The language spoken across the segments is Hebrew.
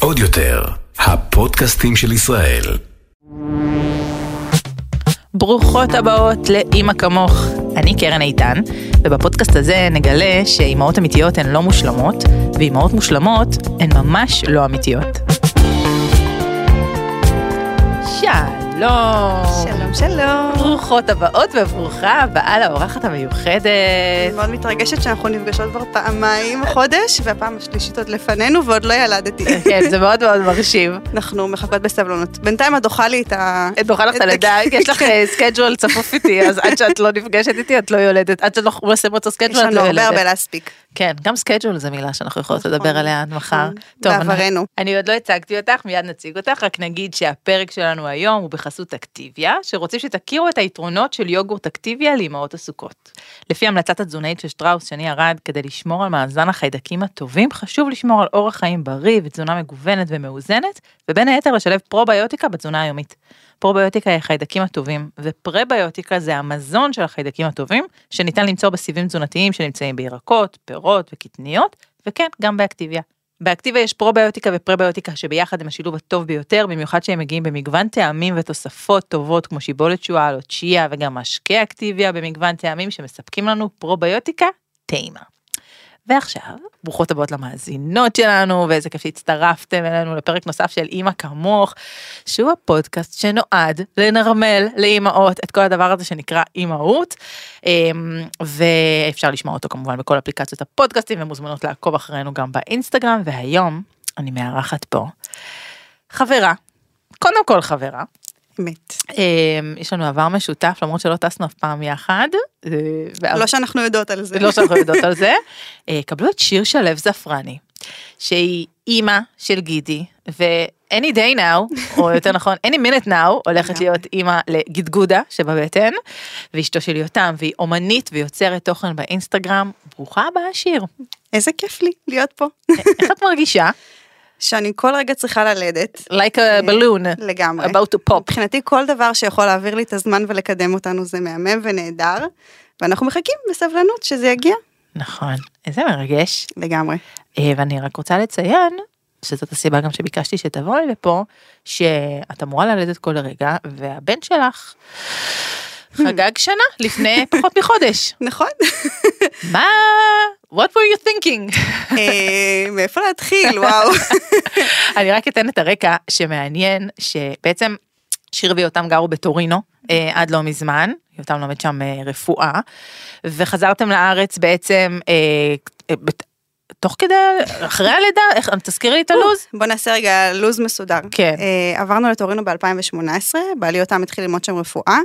עוד יותר, הפודקאסטים של ישראל. ברוכות הבאות לאימא כמוך. אני קרן איתן, ובפודקאסט הזה נגלה שאימהות אמיתיות הן לא מושלמות, ואימהות מושלמות הן ממש לא אמיתיות. שלום. שלום שלום. ברוכות הבאות וברוכה הבאה לאורחת המיוחדת. אני מאוד מתרגשת שאנחנו נפגשות כבר פעמיים החודש, והפעם השלישית עוד לפנינו ועוד לא ילדתי. כן, זה מאוד מאוד מרשים. אנחנו מחכות בסבלנות. בינתיים את דוחה לי את ה... את דוחה לך את הלידה, יש לך schedule צפוף איתי, אז עד שאת לא נפגשת איתי את לא יולדת, עד שאת לא מסיימת את ה schedule את לנו לא הרבה הרבה יולדת. להספיק. כן, גם schedule זה מילה שאנחנו יכולות נכון, לדבר עליה עד מחר. נכון. טוב, בעברנו. אני עוד לא הצגתי אותך, מיד נציג אותך, רק נגיד שהפרק שלנו היום הוא בחסות אקטיביה, שרוצים שתכירו את היתרונות של יוגורט אקטיביה לאמהות עסוקות. לפי המלצת התזונאית של שטראוס, שני ארד, כדי לשמור על מאזן החיידקים הטובים, חשוב לשמור על אורח חיים בריא ותזונה מגוונת ומאוזנת, ובין היתר לשלב פרוביוטיקה בתזונה היומית. פרוביוטיקה היא החיידקים הטובים, ופרביוטיקה זה המזון של החיידקים הטובים, שניתן למצוא בסיבים תזונתיים שנמצאים בירקות, פירות וקטניות, וכן, גם באקטיביה. באקטיביה יש פרוביוטיקה ופרביוטיקה שביחד הם השילוב הטוב ביותר, במיוחד שהם מגיעים במגוון טעמים ותוספות טובות כמו שיבולת שועל או צ'יה וגם משקי אקטיביה במגוון טעמים שמספקים לנו פרוביוטיקה טעימה. ועכשיו, ברוכות הבאות למאזינות שלנו, ואיזה כיף שהצטרפתם אלינו לפרק נוסף של אימא כמוך, שהוא הפודקאסט שנועד לנרמל לאימהות את כל הדבר הזה שנקרא אימהות, אמ, ואפשר לשמוע אותו כמובן בכל אפליקציות הפודקאסטים, ומוזמנות לעקוב אחרינו גם באינסטגרם, והיום אני מארחת פה חברה, קודם כל חברה, אמת. אמ, יש לנו עבר משותף למרות שלא טסנו אף פעם יחד. אה, לא שאנחנו יודעות על זה. לא שאנחנו יודעות על זה. אה, קבלו את שיר שלו זפרני, שהיא אימא של גידי, ו-any day now, או יותר נכון, any minute now, הולכת. להיות אימא לגדגודה שבבטן, ואשתו של יותם, והיא אומנית ויוצרת תוכן באינסטגרם. ברוכה הבאה שיר. איזה כיף לי להיות פה. איך את מרגישה? שאני כל רגע צריכה ללדת. like a balloon, לגמרי. about to pop. מבחינתי כל דבר שיכול להעביר לי את הזמן ולקדם אותנו זה מהמם ונהדר, ואנחנו מחכים בסבלנות שזה יגיע. נכון, איזה מרגש. לגמרי. אה, ואני רק רוצה לציין, שזאת הסיבה גם שביקשתי שתבואי לפה, שאת אמורה ללדת כל רגע, והבן שלך חגג שנה לפני פחות מחודש. נכון. מה? What were you thinking? אה, מאיפה להתחיל, וואו. אני רק אתן את הרקע שמעניין, שבעצם שיר ויותם גרו בטורינו אה, עד לא מזמן, יותם לומד שם אה, רפואה, וחזרתם לארץ בעצם תוך כדי, אחרי הלידה, תזכירי לי את הלו"ז? בוא נעשה רגע לו"ז מסודר. כן. עברנו לטורינו ב-2018, בעלי אותם התחיל ללמוד שם רפואה.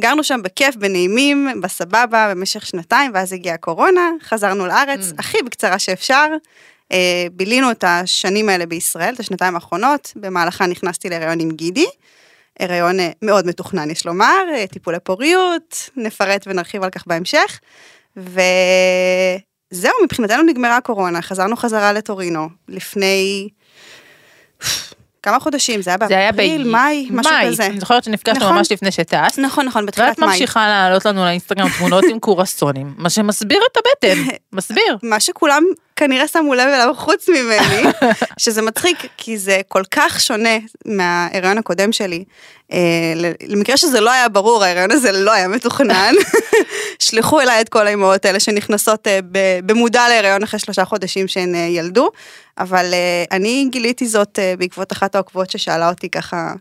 גרנו שם בכיף, בנעימים, בסבבה, במשך שנתיים, ואז הגיעה הקורונה, חזרנו לארץ, Mm. הכי בקצרה שאפשר. אה, בילינו את השנים האלה בישראל, את השנתיים האחרונות, במהלכה נכנסתי להיריון עם גידי. הריון אה, מאוד מתוכנן, יש לומר, אה, טיפולי פוריות, נפרט ונרחיב על כך בהמשך. וזהו, מבחינתנו נגמרה הקורונה, חזרנו חזרה לטורינו לפני כמה חודשים, זה היה באפריל, מאי, משהו. כזה. אני זוכרת שנפגשנו נכון. ממש לפני שטסת. נכון, נכון, בתחילת ואת מאי. ממשיכה להעלות לנו לאינסטגרם תמונות עם קורסונים, מה שמסביר את הבטן, מסביר. מה שכולם כנראה שמו לב אליו חוץ ממני, שזה מצחיק, כי זה כל כך שונה מההיריון הקודם שלי. אה, למקרה שזה לא היה ברור, ההיריון הזה לא היה מתוכנן. שלחו אליי את כל האימהות האלה שנכנסות אה, במודע להיריון אחרי שלושה חודשים שהן אה, ילדו, אבל אני גיליתי זאת בעקבות אחת העוקבות ששאלה אותי ככה,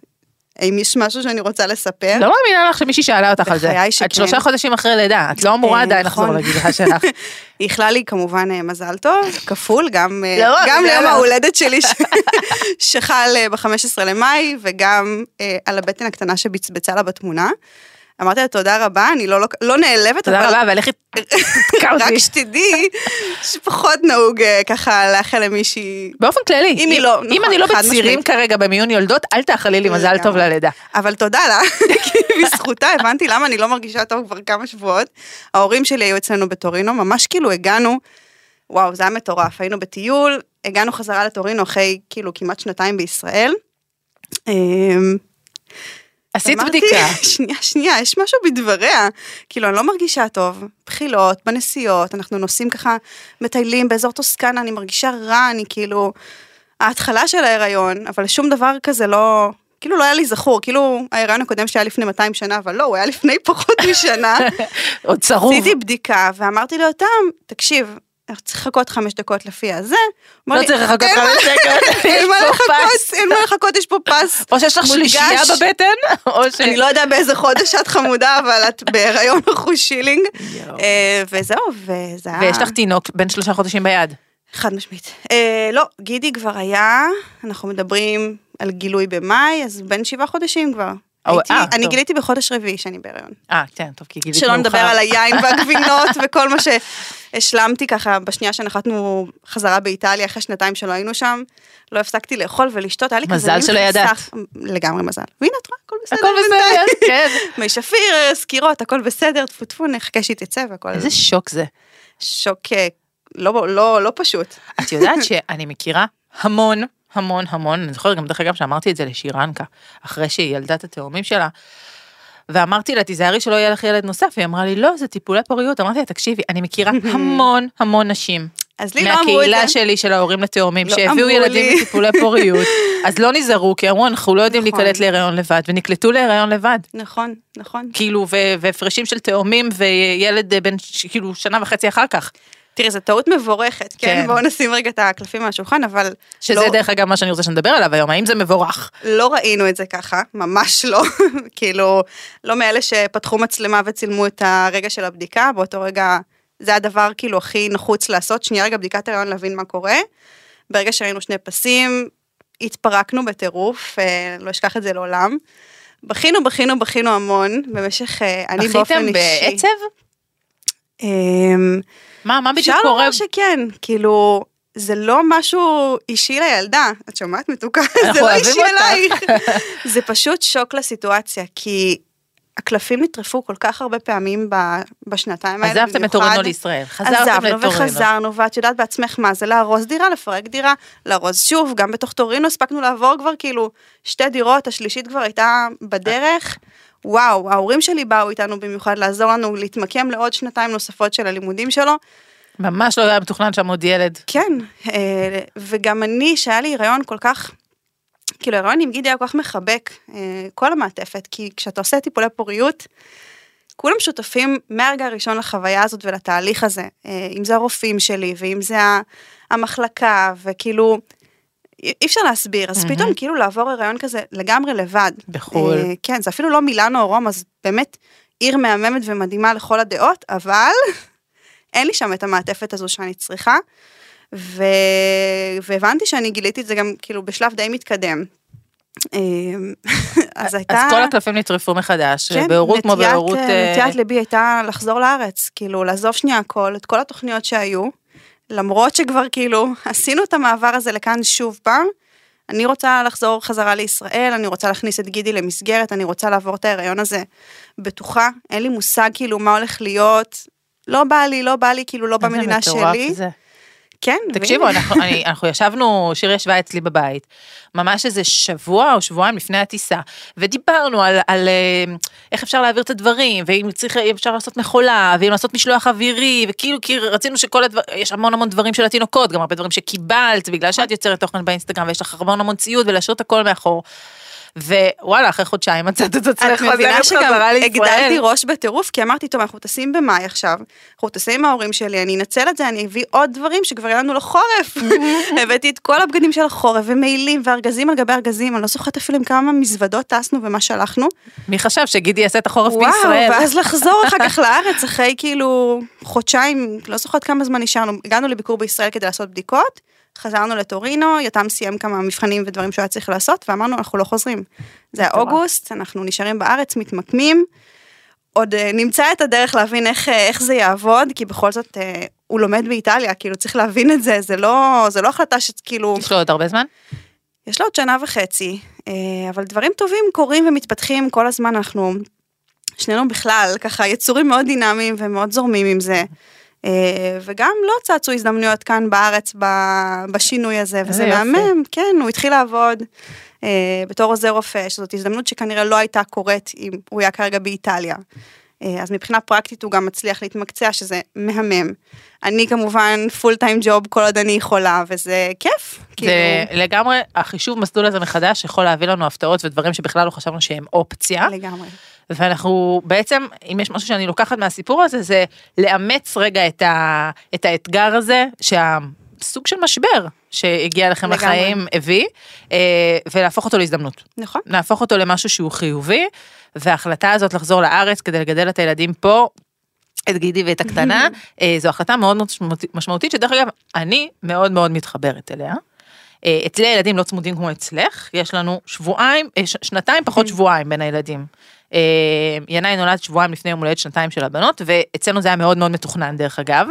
האם יש משהו שאני רוצה לספר? לא מאמינה לך שמישהי שאלה אותך על זה. בחיי את שכן. שלושה חודשים אחרי לידה, את לא אמורה אה, עדיין לחזור נכון. לגילה שלך. היא איחלה לי כמובן אה, מזל טוב, כפול, גם, אה, לא, גם זה ליום לא. ההולדת שלי שחל ב-15 למאי, וגם על הבטן הקטנה שבצבצה לה בתמונה. אמרתי לה תודה רבה, אני לא, לא נעלבת, תודה רבה, ולכי תתקע רק אותי. שתדעי שפחות נהוג אה, ככה לאחל למישהי, באופן כללי, אם היא לא- אם נכון, אני לא בצירים. כרגע במיון יולדות, אל תאחלי לי מזל טוב. ללידה. אבל תודה לה, כי בזכותה הבנתי למה אני לא מרגישה טוב כבר כמה שבועות. ההורים שלי היו אצלנו בטורינו, ממש כאילו הגענו, וואו, זה היה מטורף, היינו בטיול, הגענו חזרה לטורינו אחרי כאילו כמעט שנתיים בישראל. עשית אמרתי, בדיקה. שנייה, שנייה, יש משהו בדבריה. כאילו, אני לא מרגישה טוב. בחילות, בנסיעות, אנחנו נוסעים ככה, מטיילים באזור טוסקנה, אני מרגישה רע, אני כאילו... ההתחלה של ההיריון, אבל שום דבר כזה לא... כאילו לא היה לי זכור, כאילו ההיריון הקודם שהיה לפני 200 שנה, אבל לא, הוא היה לפני פחות משנה. עוד צרוב. עשיתי בדיקה ואמרתי ליותם, תקשיב, צריך לחכות חמש דקות לפי הזה. לא צריך לחכות "אין מה- חמש דקות, אין מה לחכות, פס." אין מה לחכות, יש פה פס. או שיש לך. שלישייה בבטן, או ש... אני לא יודע באיזה חודש את חמודה, אבל את בהיריון אחוז שילינג. יואו. אה, וזהו, וזה היה... ויש לך תינוק בן שלושה חודשים ביד. חד משמעית. אה, לא, גידי כבר היה, אנחנו מדברים על גילוי במאי, אז בין שבעה חודשים כבר. הייתי, אה, אני טוב. גיליתי בחודש רביעי שאני בהיריון. אה, כן, טוב, כי גילית שלא נדבר מאוחר. על היין והגבינות וכל מה שהשלמתי ככה בשנייה שנחתנו חזרה באיטליה אחרי שנתיים שלא היינו שם. לא הפסקתי לאכול ולשתות, היה לי כזה מזל שלא ידעת. לגמרי מזל. והנה את רואה, הכל בסדר. הכל. בסדר, כן. מי שפיר, סקירות, הכל בסדר, טפו טפו, נחכה שיתייצב, הכל איזה שוק זה. שוק אה, לא, לא, לא פשוט. את יודעת שאני מכירה המון, המון, המון, אני זוכרת גם דרך אגב שאמרתי את זה לשירנקה, אחרי שהיא ילדה את התאומים שלה, ואמרתי לה, תיזהרי שלא יהיה לך ילד נוסף, היא אמרה לי, לא, זה טיפולי פוריות, אמרתי לה, תקשיבי, אני מכירה המון, המון נשים. אז לי לא אמרו את זה. מהקהילה שלי של ההורים לתאומים, לא שהביאו ילדים לי. בטיפולי פוריות, אז לא נזהרו, כי אמרו, אנחנו לא יודעים נכון. להיקלט להיריון לבד, ונקלטו להיריון לבד. נכון, נכון. כאילו, והפרשים של תאומים וילד אה, בן, כאילו, שנה וחצי אחר כך. תראי, זו טעות מבורכת, כן? כן. בואו נשים רגע את הקלפים על השולחן, אבל שזה לא, דרך אגב מה שאני רוצה שנדבר עליו היום, האם זה מבורך? לא ראינו את זה ככה, ממש לא. כאילו, לא מאלה שפתחו מצלמה וצילמו את הרגע של הבדיקה, באותו רגע זה הדבר כאילו הכי נחוץ לעשות, שנייה רגע בדיקת הריון להבין מה קורה. ברגע שראינו שני פסים, התפרקנו בטירוף, אה, לא אשכח את זה לעולם. בכינו, בכינו, בכינו המון, במשך, אה, אני באופן בכיתם אישי. בעצב? אמ, מה, מה בדיוק אפשר קורה? לומר שכן, כאילו, זה לא משהו אישי לילדה, את שומעת מתוקה? זה לא אישי. אלייך. זה פשוט שוק לסיטואציה, כי הקלפים נטרפו כל כך הרבה פעמים בשנתיים האלה, עזבתם את אורנו לישראל, חזרתם עזבנו לטורינו. וחזרנו, ואת יודעת בעצמך מה זה לארוז דירה, לפרק דירה, לארוז שוב, גם בתוך טורינו הספקנו לעבור כבר כאילו שתי דירות, השלישית כבר הייתה בדרך. וואו, ההורים שלי באו איתנו במיוחד לעזור לנו להתמקם לעוד שנתיים נוספות של הלימודים שלו. ממש לא היה מתוכנן שם עוד ילד. כן, אה, וגם אני, שהיה לי הריון כל כך, כאילו הריון עם גידי היה כל כך מחבק, אה, כל המעטפת, כי כשאתה עושה טיפולי פוריות, כולם שותפים מהרגע הראשון לחוויה הזאת ולתהליך הזה, אה, אם זה הרופאים שלי, ואם זה המחלקה, וכאילו, אי אפשר להסביר, אז מהמם. פתאום כאילו לעבור הריון כזה לגמרי לבד. בחו"ל. אה, כן, זה אפילו לא מילאנו או רום, אז באמת עיר מהממת ומדהימה לכל הדעות, אבל אין לי שם את המעטפת הזו שאני צריכה. ו... והבנתי שאני גיליתי את זה גם כאילו בשלב די מתקדם. אמ, אז הייתה... אז כל הקלפים נטרפו מחדש, כן, בהורות כמו נטיית, בהורות... אה, אה, נטיית ליבי הייתה לחזור לארץ, כאילו לעזוב שנייה הכל, את כל התוכניות שהיו, למרות שכבר כאילו עשינו את המעבר הזה לכאן שוב פעם. אני רוצה לחזור חזרה לישראל, אני רוצה להכניס את גידי למסגרת, אני רוצה לעבור את ההיריון הזה בטוחה, אין לי מושג כאילו מה הולך להיות, לא בא לי, לא בא לי, כאילו לא איזה במדינה מטורף שלי. זה. כן, תקשיבו. אנחנו, אני, אנחנו ישבנו, שיר ישבה אצלי בבית, ממש איזה שבוע או שבועיים לפני הטיסה, ודיברנו על, על אה, איך אפשר להעביר את הדברים, ואם צריך, אפשר לעשות מכולה, ואם לעשות משלוח אווירי, וכאילו, כי רצינו שכל הדבר, יש המון המון דברים של התינוקות, גם הרבה דברים שקיבלת, בגלל שאת יוצרת תוכן באינסטגרם, ויש לך המון המון ציוד, ולהשאיר את הכל מאחור. ווואלה, אחרי חודשיים מצאת את עצמך את מבינה חוזרת שגם חזרה הגדלתי לישראל. ראש בטירוף, כי אמרתי, טוב, אנחנו טסים במאי עכשיו, אנחנו טסים עם ההורים שלי, אני אנצל את זה, אני אביא עוד דברים שכבר יהיה לנו לחורף. הבאתי את כל הבגדים של החורף, ומעילים, וארגזים על גבי ארגזים, אני לא זוכרת אפילו עם כמה מזוודות טסנו ומה שלחנו. מי חשב שגידי יעשה את החורף וואו, בישראל? ואז לחזור אחר כך לארץ, אחרי כאילו חודשיים, לא זוכרת כמה זמן נשארנו, הגענו לביקור בישראל כדי לעשות בדיקות, חזרנו לטורינו, יותם סיים כמה מבחנים ודברים שהוא היה צריך לעשות, ואמרנו, אנחנו לא חוזרים. זה היה. אוגוסט, אנחנו נשארים בארץ, מתמקמים, עוד אה, נמצא את הדרך להבין איך, אה, איך זה יעבוד, כי בכל זאת אה, הוא לומד באיטליה, כאילו צריך להבין את זה, זה לא, זה לא החלטה שכאילו, יש לו עוד הרבה זמן? יש לו עוד שנה וחצי, אבל דברים טובים קורים ומתפתחים כל הזמן, אנחנו שנינו בכלל ככה יצורים מאוד דינמיים ומאוד זורמים עם זה. אה, וגם לא צצו הזדמנויות כאן בארץ בשינוי הזה, וזה. מהמם, כן, הוא התחיל לעבוד אה, בתור עוזר רופא, שזאת הזדמנות שכנראה לא הייתה קורית אם הוא היה כרגע באיטליה. אה, אז מבחינה פרקטית הוא גם מצליח להתמקצע, שזה מהמם. אני כמובן פול טיים ג'וב כל עוד אני יכולה, וזה כיף. כאילו, זה לגמרי, החישוב מסלול הזה מחדש יכול להביא לנו הפתעות ודברים שבכלל לא חשבנו שהם אופציה. לגמרי. ואנחנו בעצם, אם יש משהו שאני לוקחת מהסיפור הזה, זה לאמץ רגע את, ה, את האתגר הזה, שהסוג של משבר שהגיע לכם לגמרי. לחיים הביא, אה, ולהפוך אותו להזדמנות. נכון. להפוך אותו למשהו שהוא חיובי, וההחלטה הזאת לחזור לארץ כדי לגדל את הילדים פה, את גידי ואת הקטנה, אה, זו החלטה מאוד משמעותית- שדרך אגב, אני מאוד מאוד מתחברת אליה. אה, אצלי הילדים לא צמודים כמו אצלך, יש לנו שבועיים, אה, שנתיים פחות שבועיים בין הילדים. אה, ינאי נולד שבועיים לפני יום הולדת שנתיים של הבנות, ואצלנו זה היה מאוד מאוד מתוכנן דרך אגב.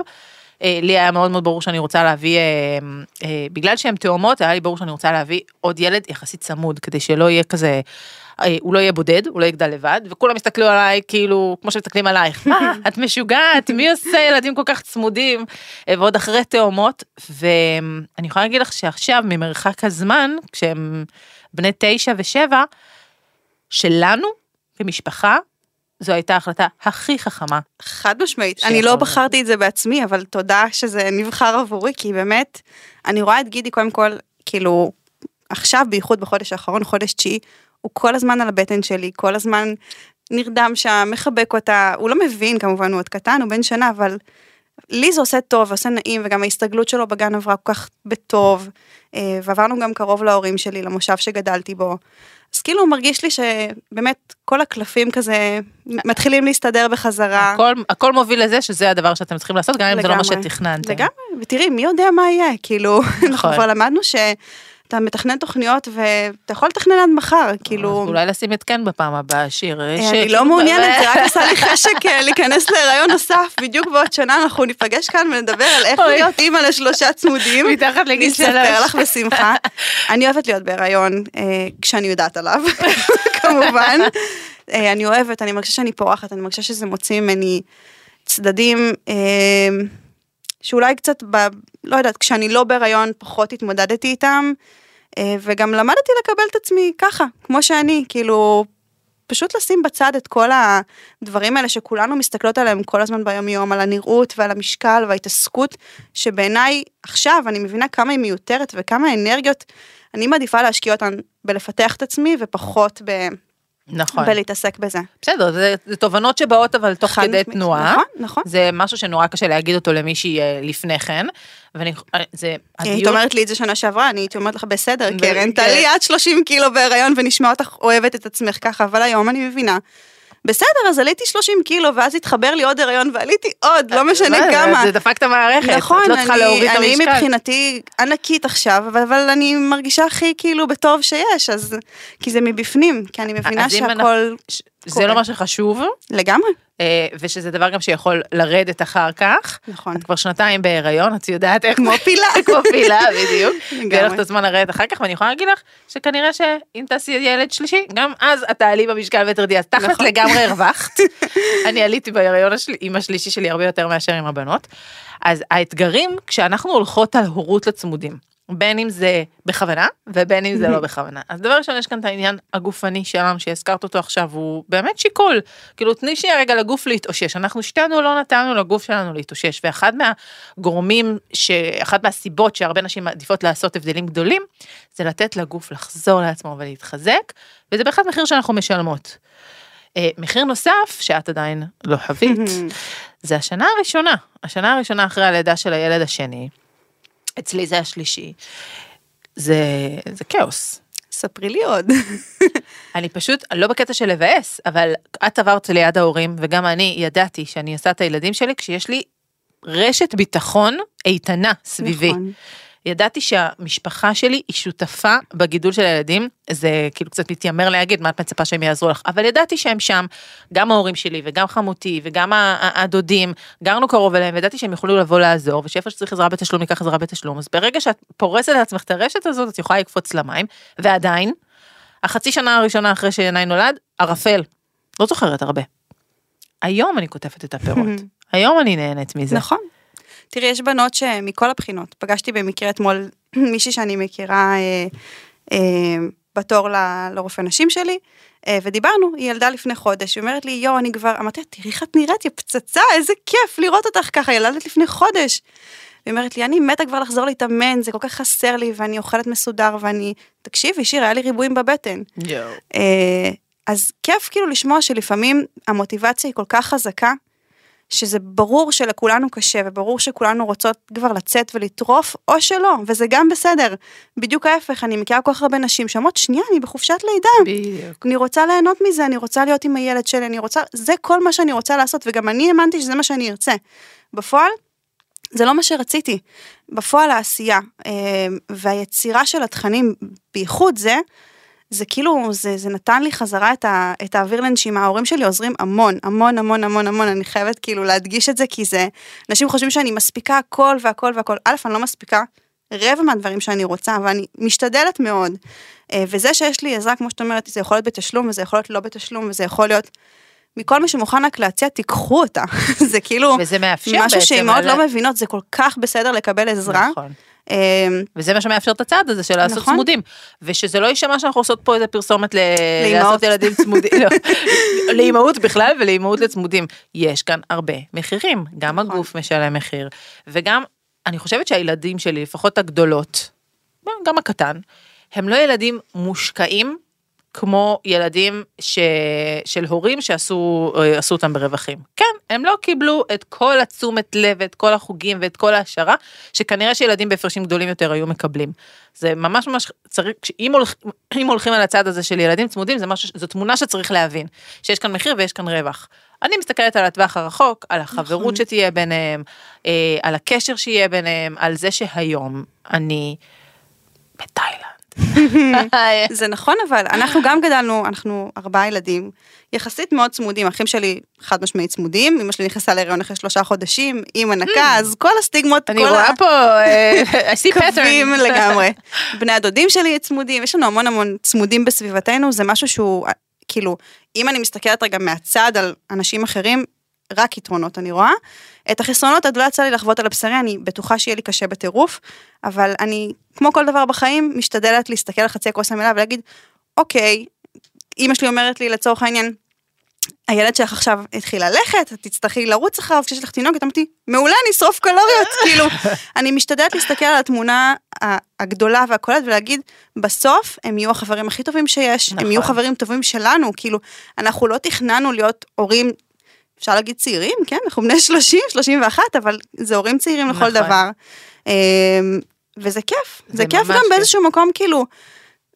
אה, לי היה מאוד מאוד ברור שאני רוצה להביא, אה, אה, בגלל שהן תאומות, היה לי ברור שאני רוצה להביא עוד ילד יחסית צמוד, כדי שלא יהיה כזה, אה, הוא לא יהיה בודד, הוא לא יגדל לבד, וכולם יסתכלו עליי כאילו, כמו שמסתכלים עלייך, מה, את משוגעת, מי עושה ילדים כל כך צמודים, ועוד אחרי תאומות, ואני יכולה להגיד לך שעכשיו, ממרחק הזמן, כשהם בני תשע ושבע, שלנו, כמשפחה, זו הייתה ההחלטה הכי חכמה. חד משמעית. אני לא. בחרתי את זה בעצמי, אבל תודה שזה נבחר עבורי, כי באמת, אני רואה את גידי קודם כל, כאילו, עכשיו, בייחוד בחודש האחרון, חודש תשיעי, הוא כל הזמן על הבטן שלי, כל הזמן נרדם שם, מחבק אותה, הוא לא מבין, כמובן, הוא עוד קטן, הוא בן שנה, אבל לי זה עושה טוב, עושה נעים, וגם ההסתגלות שלו בגן עברה כל כך בטוב, אה, ועברנו גם קרוב להורים שלי, למושב שגדלתי בו. אז כאילו הוא מרגיש לי שבאמת כל הקלפים כזה מתחילים להסתדר בחזרה. הכל, הכל מוביל לזה שזה הדבר שאתם צריכים לעשות, גם אם זה לא מה לגמרי. שתכננתם. לגמרי, ותראי, מי יודע מה יהיה, כאילו, אנחנו נכון. כבר למדנו שאתה מתכנן תוכניות ואתה יכול לתכנן עד מחר, אז כאילו, אולי לשים את כן בפעם הבאה, שיר. יש, אני לא מעוניינת, זה רק עשה לי חשק אה, להיכנס להיריון נוסף, בדיוק בעוד שנה אנחנו ניפגש כאן ונדבר על איך. להיות אימא לשלושה צמודים. מתחת לגיל נספר שלוש. לך בשמחה. אני אוהבת להיות בהיריון אה, כשאני יודעת עליו, כמובן. אה, אני אוהבת, אני מרגישה שאני פורחת, אני מרגישה שזה מוציא ממני צדדים אה, שאולי קצת, ב, לא יודעת, כשאני לא בהיריון פחות התמודדתי איתם, אה, וגם למדתי לקבל את עצמי ככה, כמו שאני, כאילו, פשוט לשים בצד את כל הדברים האלה שכולנו מסתכלות עליהם כל הזמן ביום יום, על הנראות ועל המשקל וההתעסקות, שבעיניי עכשיו אני מבינה כמה היא מיותרת וכמה אנרגיות, אני מעדיפה להשקיע אותן בלפתח את עצמי ופחות ב... נכון. בלהתעסק בזה. בסדר, זה, זה תובנות שבאות אבל תוך כדי משמעית. תנועה. נכון, נכון. זה משהו שנורא קשה להגיד אותו למישהי אה, לפני כן. ואני, אה, זה, היית אומרת לי את זה שנה שעברה, אני הייתי אומרת לך בסדר, ו- קרן, כן. תעלי עד 30 קילו בהיריון ונשמע אותך אוהבת את עצמך ככה, אבל היום אני מבינה. בסדר, אז עליתי 30 קילו, ואז התחבר לי עוד הריון ועליתי עוד, לא משנה מה, כמה. זה דפק את המערכת. נכון, את לא צריכה אני, להוריד את אני המשקל. מבחינתי ענקית עכשיו, אבל, אני מרגישה הכי כאילו בטוב שיש, אז, כי זה מבפנים, כי אני מבינה שהכל זה. לא מה שחשוב, לגממרי, אה, ושזה דבר גם שיכול לרדת אחר כך. נכון. את כבר שנתיים בהיריון, את יודעת איך... כמו פילה. כמו פילה, בדיוק. לגמרי. ויהיה לך את הזמן לרדת אחר כך, ואני יכולה להגיד לך שכנראה שאם תעשי ילד שלישי, גם אז את תעלי במשקל ותרדי, אז תכלס נכון. לגמרי הרווחת. אני עליתי בהיריון השל- עם השלישי שלי הרבה יותר מאשר עם הבנות. אז האתגרים, כשאנחנו הולכות על הורות לצמודים, בין אם זה בכוונה ובין אם זה לא בכוונה. אז דבר ראשון יש כאן את העניין הגופני שלנו שהזכרת אותו עכשיו הוא באמת שיקול. כאילו תני שנייה רגע לגוף להתאושש אנחנו שתינו לא נתנו לגוף שלנו להתאושש ואחד מהגורמים שאחת מהסיבות שהרבה נשים מעדיפות לעשות הבדלים גדולים זה לתת לגוף לחזור לעצמו ולהתחזק וזה בהחלט מחיר שאנחנו משלמות. אה, מחיר נוסף שאת עדיין לא חווית זה השנה הראשונה השנה הראשונה אחרי הלידה של הילד השני. אצלי זה השלישי. זה, זה כאוס. ספרי לי עוד. אני פשוט, לא בקטע של לבאס, אבל את עברת ליד ההורים, וגם אני ידעתי שאני עושה את הילדים שלי כשיש לי רשת ביטחון איתנה סביבי. נכון. ידעתי שהמשפחה שלי היא שותפה בגידול של הילדים, זה כאילו קצת מתיימר להגיד מה את מצפה שהם יעזרו לך, אבל ידעתי שהם שם, גם ההורים שלי וגם חמותי וגם הדודים, גרנו קרוב אליהם, וידעתי שהם יוכלו לבוא לעזור, ושאיפה שצריך עזרה בתשלום ניקח עזרה בתשלום, אז ברגע שאת פורסת לעצמך את הרשת הזאת, את יכולה לקפוץ למים, ועדיין, החצי שנה הראשונה אחרי שינאי נולד, ערפל, לא זוכרת הרבה. היום אני קוטפת את הפירות, היום אני נהנית מזה. נכון. תראי, יש בנות שמכל הבחינות, פגשתי במקרה אתמול מישהי שאני מכירה אה, אה, בתור ל- לרופא נשים שלי, אה, ודיברנו, היא ילדה לפני חודש, היא אומרת לי, יואו, אני כבר, אמרתי לה, תראי איך את נראית, יא פצצה, איזה כיף לראות אותך ככה, ילדת לפני חודש. היא אומרת לי, אני מתה כבר לחזור להתאמן, זה כל כך חסר לי, ואני אוכלת מסודר, ואני... תקשיבי, שיר, היה לי ריבועים בבטן. יואו. אה, אז כיף כאילו לשמוע שלפעמים המוטיבציה היא כל כך חזקה, שזה ברור שלכולנו קשה, וברור שכולנו רוצות כבר לצאת ולטרוף, או שלא, וזה גם בסדר. בדיוק ההפך, אני מכירה כל כך הרבה נשים שאומרות, שנייה, אני בחופשת לידה. בדיוק. אני רוצה ליהנות מזה, אני רוצה להיות עם הילד שלי, אני רוצה, זה כל מה שאני רוצה לעשות, וגם אני האמנתי שזה מה שאני ארצה. בפועל, זה לא מה שרציתי. בפועל העשייה אה, והיצירה של התכנים, בייחוד זה, זה כאילו, זה, זה נתן לי חזרה את, ה, את האוויר לנשימה, ההורים שלי עוזרים המון, המון, המון, המון, המון, אני חייבת כאילו להדגיש את זה, כי זה, אנשים חושבים שאני מספיקה הכל והכל והכל, א', אני לא מספיקה רבע מהדברים שאני רוצה, ואני משתדלת מאוד. אה, וזה שיש לי עזרה, כמו שאת אומרת, זה יכול להיות בתשלום, וזה יכול להיות לא בתשלום, וזה יכול להיות... מכל מי שמוכן רק להציע, תיקחו אותה. זה כאילו וזה מאפשר בעצם... משהו שאימהות ל- לא מבינות, זה כל כך בסדר לקבל עזרה. נכון. אה, וזה מה שמאפשר את הצעד הזה של לעשות נכון. צמודים. ושזה לא יישמע שאנחנו עושות פה איזה פרסומת ל... לעשות ילדים צמודים, לא, לאימהות בכלל ולאימהות לצמודים. יש כאן הרבה מחירים, גם נכון. הגוף משלם מחיר, וגם אני חושבת שהילדים שלי, לפחות הגדולות, גם הקטן, הם לא ילדים מושקעים כמו ילדים ש... של הורים שעשו אה, אותם ברווחים. כן, הם לא קיבלו את כל התשומת לב ואת כל החוגים ואת כל ההשערה, שכנראה שילדים בהפרשים גדולים יותר היו מקבלים. זה ממש ממש צריך, אם, הולכ, אם הולכים על הצד הזה של ילדים צמודים, זה משהו, זו תמונה שצריך להבין, שיש כאן מחיר ויש כאן רווח. אני מסתכלת על הטווח הרחוק, על החברות נכון. שתהיה ביניהם, אה, על הקשר שיהיה ביניהם, על זה שהיום אני בתאילנד. זה נכון, אבל אנחנו גם גדלנו, אנחנו ארבעה ילדים, יחסית מאוד צמודים, אחים שלי חד משמעית צמודים, אמא שלי נכנסה להיריון אחרי שלושה חודשים, אימא נקה, אז כל הסטיגמות. אני כל רואה פה, אה, I see pattern. לגמרי. בני הדודים שלי צמודים, יש לנו המון המון צמודים בסביבתנו, זה משהו שהוא, כאילו, אם אני מסתכלת רגע מהצד על אנשים אחרים, רק יתרונות אני רואה. את החסרונות עוד לא יצא לי לחוות על הבשרי, אני בטוחה שיהיה לי קשה בטירוף, אבל אני, כמו כל דבר בחיים, משתדלת להסתכל על חצי הכוס המלאה ולהגיד, אוקיי, אמא שלי אומרת לי לצורך העניין, הילד שלך עכשיו התחיל ללכת, את תצטרכי לרוץ אחריו כשיש לך תינוקת, אמרתי, מעולה, אני אשרוף קלוריות, כאילו, אני משתדלת להסתכל על התמונה הגדולה והכוללת ולהגיד, בסוף הם יהיו החברים הכי טובים שיש, הם נכון. יהיו חברים טובים שלנו, כאילו, אנחנו לא תכננו להיות הורים, אפשר להגיד צעירים, כן, אנחנו בני 30, 31, אבל זה הורים צעירים לכל נכון. דבר. אמ, וזה כיף, זה, זה כיף גם כיף. באיזשהו מקום, כאילו,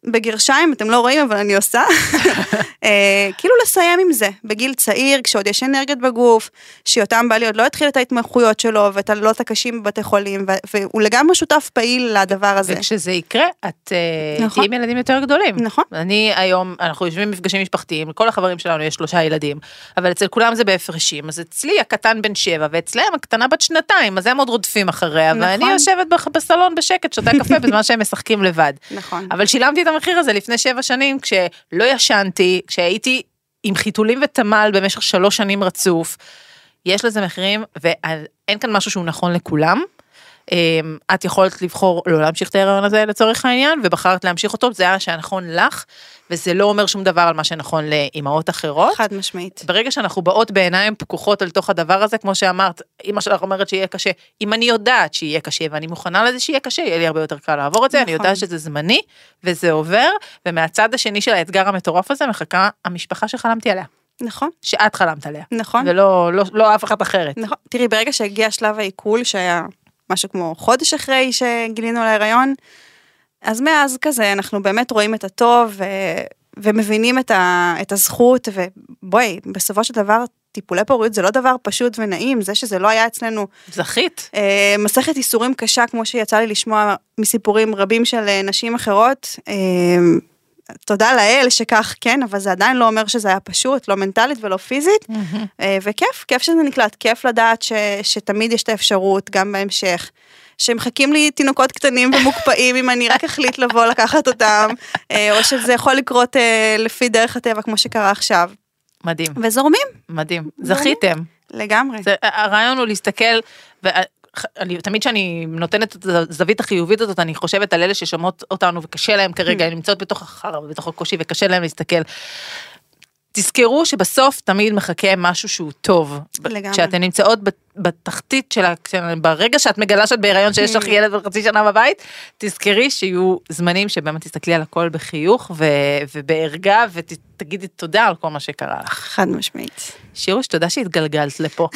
בגרשיים, אתם לא רואים, אבל אני עושה. אה, כאילו לסיים עם זה, בגיל צעיר, כשעוד יש אנרגיות בגוף, שיותם בעלי עוד לא התחיל את ההתמחויות שלו, ואת הלילות הקשים בבתי חולים, והוא לגמרי שותף פעיל לדבר הזה. וכשזה יקרה, את אה, נכון. תהיי עם ילדים יותר גדולים. נכון. אני היום, אנחנו יושבים במפגשים משפחתיים, לכל החברים שלנו יש שלושה ילדים, אבל אצל כולם זה בהפרשים, אז אצלי הקטן בן שבע, ואצלם הקטנה בת שנתיים, אז הם עוד רודפים אחריה, נכון. ואני יושבת בח- בסלון בשקט, שותה קפה בזמן שהם משחקים לבד. נכון. אבל שילמתי את המחיר הזה לפני שבע שנים, כשלא ישנתי, כשהייתי עם חיתולים ותמ"ל במשך שלוש שנים רצוף. יש לזה מחירים, ואין כאן משהו שהוא נכון לכולם. אמ, את יכולת לבחור לא להמשיך את ההיריון הזה לצורך העניין, ובחרת להמשיך אותו, זה היה שנכון לך, וזה לא אומר שום דבר על מה שנכון לאימהות אחרות. חד משמעית. ברגע שאנחנו באות בעיניים פקוחות אל תוך הדבר הזה, כמו שאמרת, אמא שלך אומרת שיהיה קשה, אם אני יודעת שיהיה קשה ואני מוכנה לזה שיהיה קשה, יהיה לי הרבה יותר קל לעבור את זה, אני נכון. יודעת שזה זמני וזה עובר, ומהצד השני של האתגר המטורף הזה מחכה המשפחה שחלמתי עליה, נכון, שאת חלמת עליה, נכון. ולא לא, לא אף אחת אחרת. נכון. תראי, ברגע שהגיע שלב העיכול, שהיה משהו כמו חודש אחרי שגילינו להיריון, אז מאז כזה אנחנו באמת רואים את הטוב ו... ומבינים את, ה... את הזכות, ובואי, בסופו של דבר, טיפולי פוריות זה לא דבר פשוט ונעים, זה שזה לא היה אצלנו זכית. אה, מסכת ייסורים קשה, כמו שיצא לי לשמוע מסיפורים רבים של אה, נשים אחרות. אה, תודה לאל שכך, כן, אבל זה עדיין לא אומר שזה היה פשוט, לא מנטלית ולא פיזית. אה, וכיף, כיף שזה נקלט, כיף לדעת ש, שתמיד יש את האפשרות, גם בהמשך. שמחכים לי תינוקות קטנים ומוקפאים אם אני רק אחליט לבוא לקחת אותם, אה, או שזה יכול לקרות אה, לפי דרך הטבע כמו שקרה עכשיו. מדהים, וזורמים, מדהים. זכיתם. לגמרי. זה, הרעיון הוא להסתכל, אני, תמיד כשאני נותנת את הזווית החיובית הזאת, אני חושבת על אלה ששומעות אותנו וקשה להם כרגע, הן נמצאות בתוך החרא ובתוך הקושי וקשה להם להסתכל. תזכרו שבסוף תמיד מחכה משהו שהוא טוב. לגמרי. כשאתן נמצאות בתחתית של ה... ברגע שאת מגלה שאת בהיריון שיש לך ילד בן חצי שנה בבית, תזכרי שיהיו זמנים שבאמת תסתכלי על הכל בחיוך ו... ובערגה ותגידי תודה על כל מה שקרה לך. חד משמעית. שירוש, תודה שהתגלגלת לפה.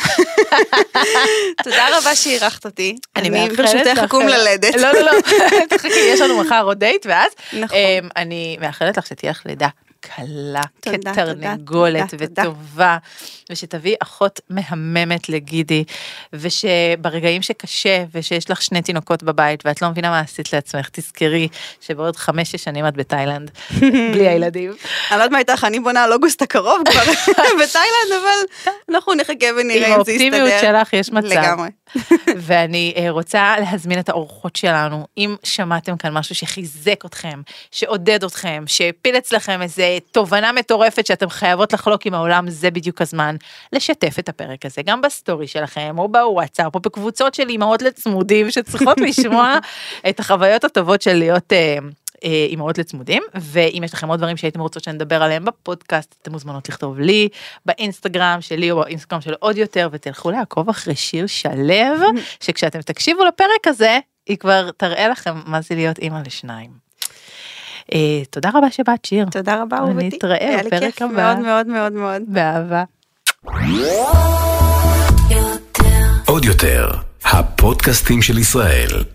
תודה רבה שאירחת אותי. אני אני מאחלת ברשותך לך- אקום ללדת. לא, לא, לא, תחכי, יש לנו מחר עוד דייט, ואז נכון. אמ, אני מאחלת לך שתהיה לך לידה קלה, תודה, כתרנגולת תודה, תודה. וטובה, ושתביאי אחות מהממת לגידי, ושברגעים שקשה, ושיש לך שני תינוקות בבית, ואת לא מבינה מה עשית לעצמך, תזכרי שבעוד חמש-שש שנים את בתאילנד, בלי הילדים. אני לא יודעת מה איתך, אני בונה על אוגוסט הקרוב כבר בתאילנד, אבל אנחנו נחכה ונראה עם אם זה יסתדר. האופטימיות שלך יש מצב. לגמרי. ואני אה, רוצה להזמין את האורחות שלנו, אם שמעתם כאן משהו שחיזק אתכם, שעודד אתכם, שהפיל אצלכם איזה תובנה מטורפת שאתם חייבות לחלוק עם העולם, זה בדיוק הזמן לשתף את הפרק הזה, גם בסטורי שלכם, או בוואטסאפ, או בקבוצות של אימהות לצמודים שצריכות לשמוע את החוויות הטובות של להיות... אה, אימהות לצמודים, ואם יש לכם עוד דברים שהייתם רוצות שנדבר עליהם בפודקאסט, אתם מוזמנות לכתוב לי, באינסטגרם שלי או באינסטגרם של עוד יותר, ותלכו לעקוב אחרי שיר שלו, שכשאתם תקשיבו לפרק הזה, היא כבר תראה לכם מה זה להיות אימא לשניים. אה, תודה רבה שבאת שיר. תודה רבה אהובתי. נתראה היה לי בפרק כיף הבא. מאוד מאוד מאוד מאוד. באהבה. עוד יותר, הפודקאסטים של ישראל.